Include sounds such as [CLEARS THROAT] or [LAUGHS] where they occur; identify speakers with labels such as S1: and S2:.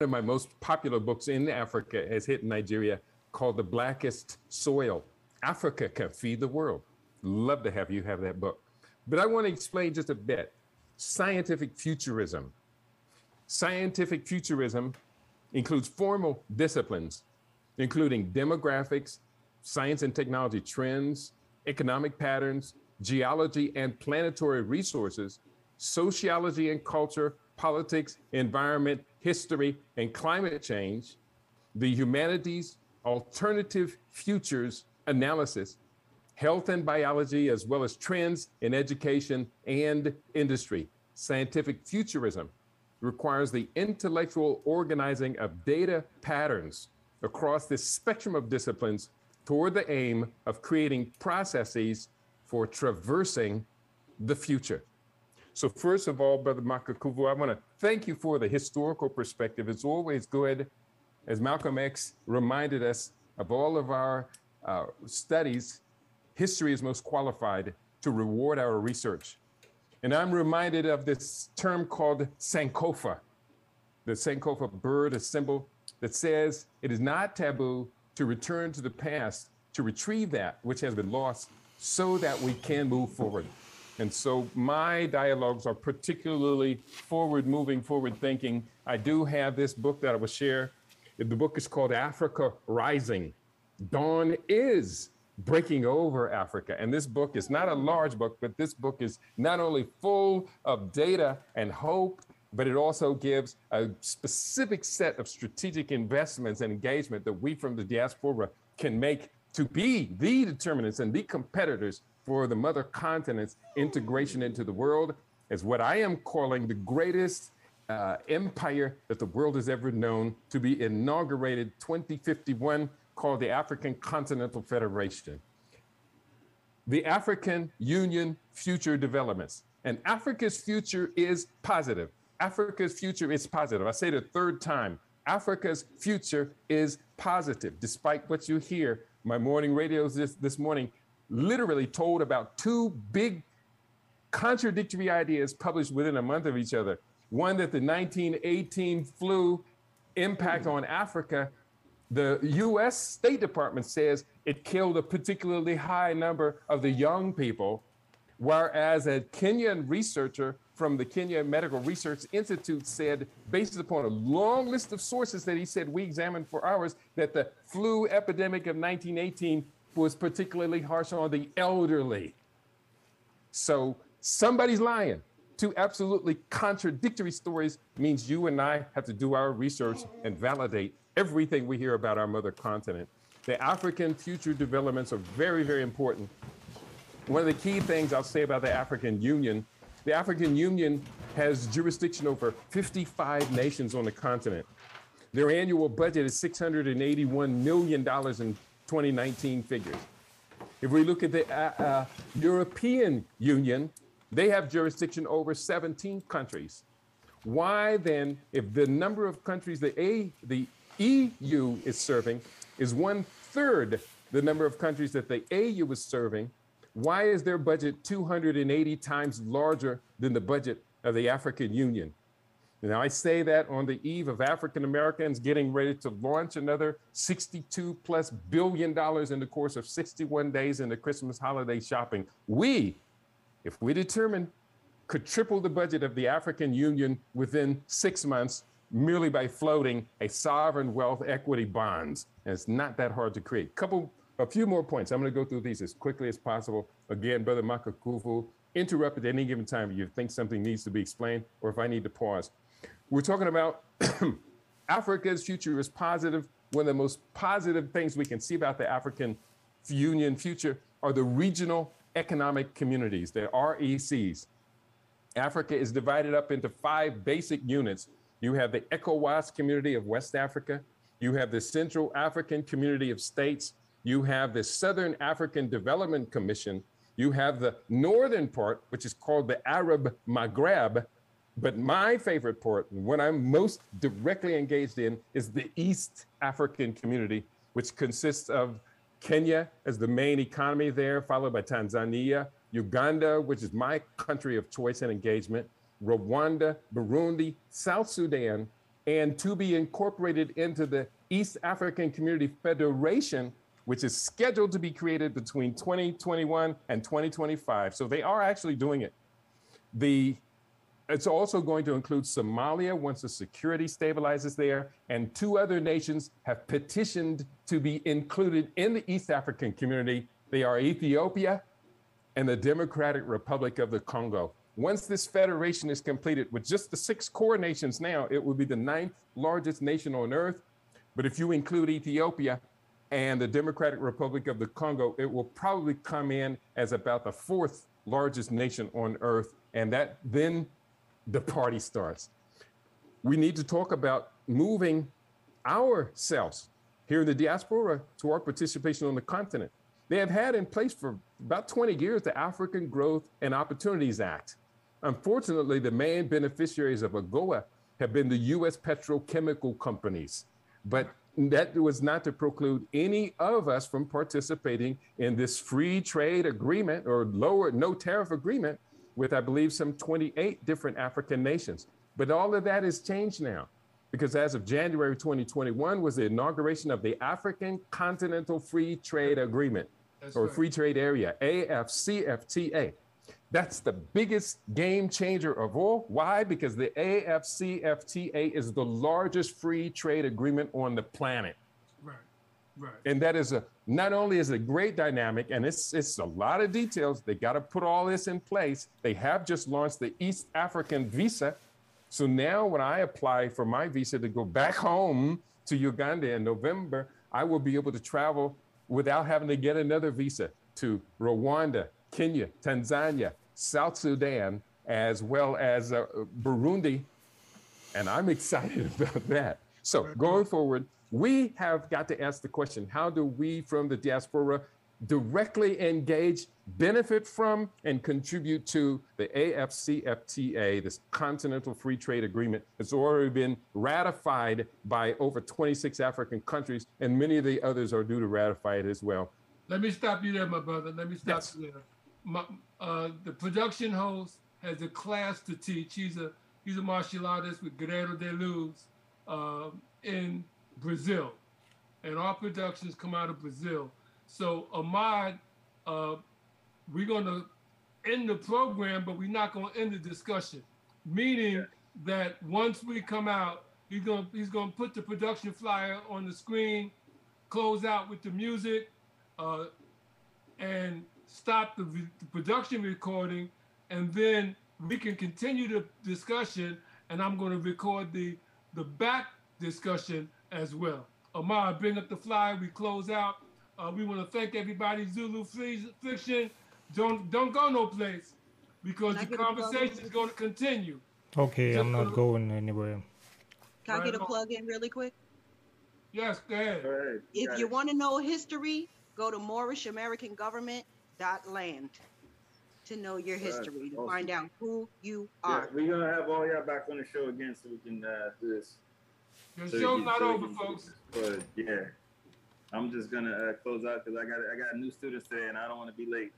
S1: of my most popular books in Africa has hit Nigeria called The Blackest Soil. Africa can feed the world. Love to have you have that book. But I want to explain just a bit scientific futurism. Scientific futurism includes formal disciplines, including demographics, science and technology trends, economic patterns, geology and planetary resources, sociology and culture, politics, environment, history, and climate change, the humanities, alternative futures analysis, health and biology, as well as trends in education and industry. Scientific futurism requires the intellectual organizing of data patterns across this spectrum of disciplines toward the aim of creating processes for traversing the future. So, first of all, Brother Makakuvu, I want to thank you for the historical perspective. It's always good, as Malcolm X reminded us of all of our uh, studies, history is most qualified to reward our research. And I'm reminded of this term called Sankofa, the Sankofa bird, a symbol that says it is not taboo to return to the past to retrieve that which has been lost so that we can move forward. And so my dialogues are particularly forward moving, forward thinking. I do have this book that I will share. The book is called Africa Rising. Dawn is breaking over Africa. And this book is not a large book, but this book is not only full of data and hope, but it also gives a specific set of strategic investments and engagement that we from the diaspora can make to be the determinants and the competitors for the mother continent's integration into the world is what I am calling the greatest uh, empire that the world has ever known to be inaugurated 2051 called the African Continental Federation. The African Union Future Developments. And Africa's future is positive. Africa's future is positive. I say it a third time Africa's future is positive, despite what you hear. My morning radios this, this morning literally told about two big contradictory ideas published within a month of each other. One that the 1918 flu impact on Africa, the US State Department says it killed a particularly high number of the young people, whereas a Kenyan researcher from the Kenya Medical Research Institute said, based upon a long list of sources that he said we examined for hours, that the flu epidemic of 1918 was particularly harsh on the elderly. So somebody's lying. Two absolutely contradictory stories means you and I have to do our research and validate everything we hear about our mother continent. The African future developments are very, very important. One of the key things I'll say about the African Union the African Union has jurisdiction over 55 nations on the continent. Their annual budget is $681 million in 2019 figures. If we look at the uh, uh, European Union, they have jurisdiction over 17 countries. Why then, if the number of countries the, A, the EU is serving is one third the number of countries that the AU is serving, why is their budget 280 times larger than the budget of the African Union? Now, I say that on the eve of African Americans getting ready to launch another 62 plus billion dollars in the course of 61 days in the Christmas holiday shopping. We, if we determine, could triple the budget of the African Union within six months merely by floating a sovereign wealth equity bonds. And it's not that hard to create. Couple, a few more points. I'm going to go through these as quickly as possible. Again, Brother Makakuvu, interrupt at any given time if you think something needs to be explained or if I need to pause. We're talking about [CLEARS THROAT] Africa's future is positive. One of the most positive things we can see about the African Union future are the regional economic communities, the RECs. Africa is divided up into five basic units. You have the ECOWAS community of West Africa, you have the Central African community of states, you have the Southern African Development Commission, you have the northern part, which is called the Arab Maghreb, but my favorite part, what I'm most directly engaged in, is the East African community, which consists of Kenya as the main economy there, followed by Tanzania, Uganda, which is my country of choice and engagement, Rwanda, Burundi, South Sudan, and to be incorporated into the East African Community Federation, which is scheduled to be created between 2021 and 2025. So they are actually doing it. The it's also going to include Somalia once the security stabilizes there, and two other nations have petitioned to be included in the East African community. They are Ethiopia and the Democratic Republic of the Congo. Once this federation is completed with just the six core nations now, it will be the ninth largest nation on earth. But if you include Ethiopia and the Democratic Republic of the Congo, it will probably come in as about the fourth largest nation on earth. And that then the party starts. We need to talk about moving ourselves here in the diaspora to our participation on the continent. They have had in place for about 20 years the African Growth and Opportunities Act. Unfortunately, the main beneficiaries of AGOA have been the US petrochemical companies. But that was not to preclude any of us from participating in this free trade agreement or lower no tariff agreement with, I believe, some 28 different African nations. But all of that has changed now because as of January 2021 was the inauguration of the African Continental Free Trade Agreement That's or right. Free Trade Area, AFCFTA. That's the biggest game changer of all. Why? Because the AFCFTA is the largest free trade agreement on the planet.
S2: Right.
S1: And that is a not only is it a great dynamic, and it's it's a lot of details. They got to put all this in place. They have just launched the East African visa. So now when I apply for my visa to go back [LAUGHS] home to Uganda in November, I will be able to travel without having to get another visa to Rwanda, Kenya, Tanzania, South Sudan, as well as uh, Burundi. And I'm [LAUGHS] excited about that. So going forward, we have got to ask the question how do we from the diaspora directly engage, benefit from, and contribute to the AFCFTA, this Continental Free Trade Agreement that's already been ratified by over 26 African countries, and many of the others are due to ratify it as well.
S2: Let me stop you there, my brother. Let me stop yes. you there. My, uh, the production host has a class to teach. He's a he's a martial artist with Guerrero de Luz uh, in Brazil, and our productions come out of Brazil. So Ahmad, uh, we're gonna end the program, but we're not gonna end the discussion. Meaning that once we come out, he's gonna he's gonna put the production flyer on the screen, close out with the music, uh, and stop the, the production recording, and then we can continue the discussion. And I'm going to record the the back discussion as well. Amar, bring up the fly. We close out. Uh, we want to thank everybody. Zulu Fiction, don't don't go no place because the conversation is going to continue.
S3: Okay, Just I'm not going anywhere.
S4: Can right I get a plug in really quick?
S2: Yes, go ahead. Go ahead.
S4: If you want to know history, go to MoorishAmericanGovernment.land to know your history, to awesome. find out who you are.
S5: Yeah, we're gonna have all y'all back on the show again so we can uh, do this.
S2: The show's not over, folks.
S5: But yeah, I'm just gonna uh, close out because I got I got new students today, and I don't want to be late.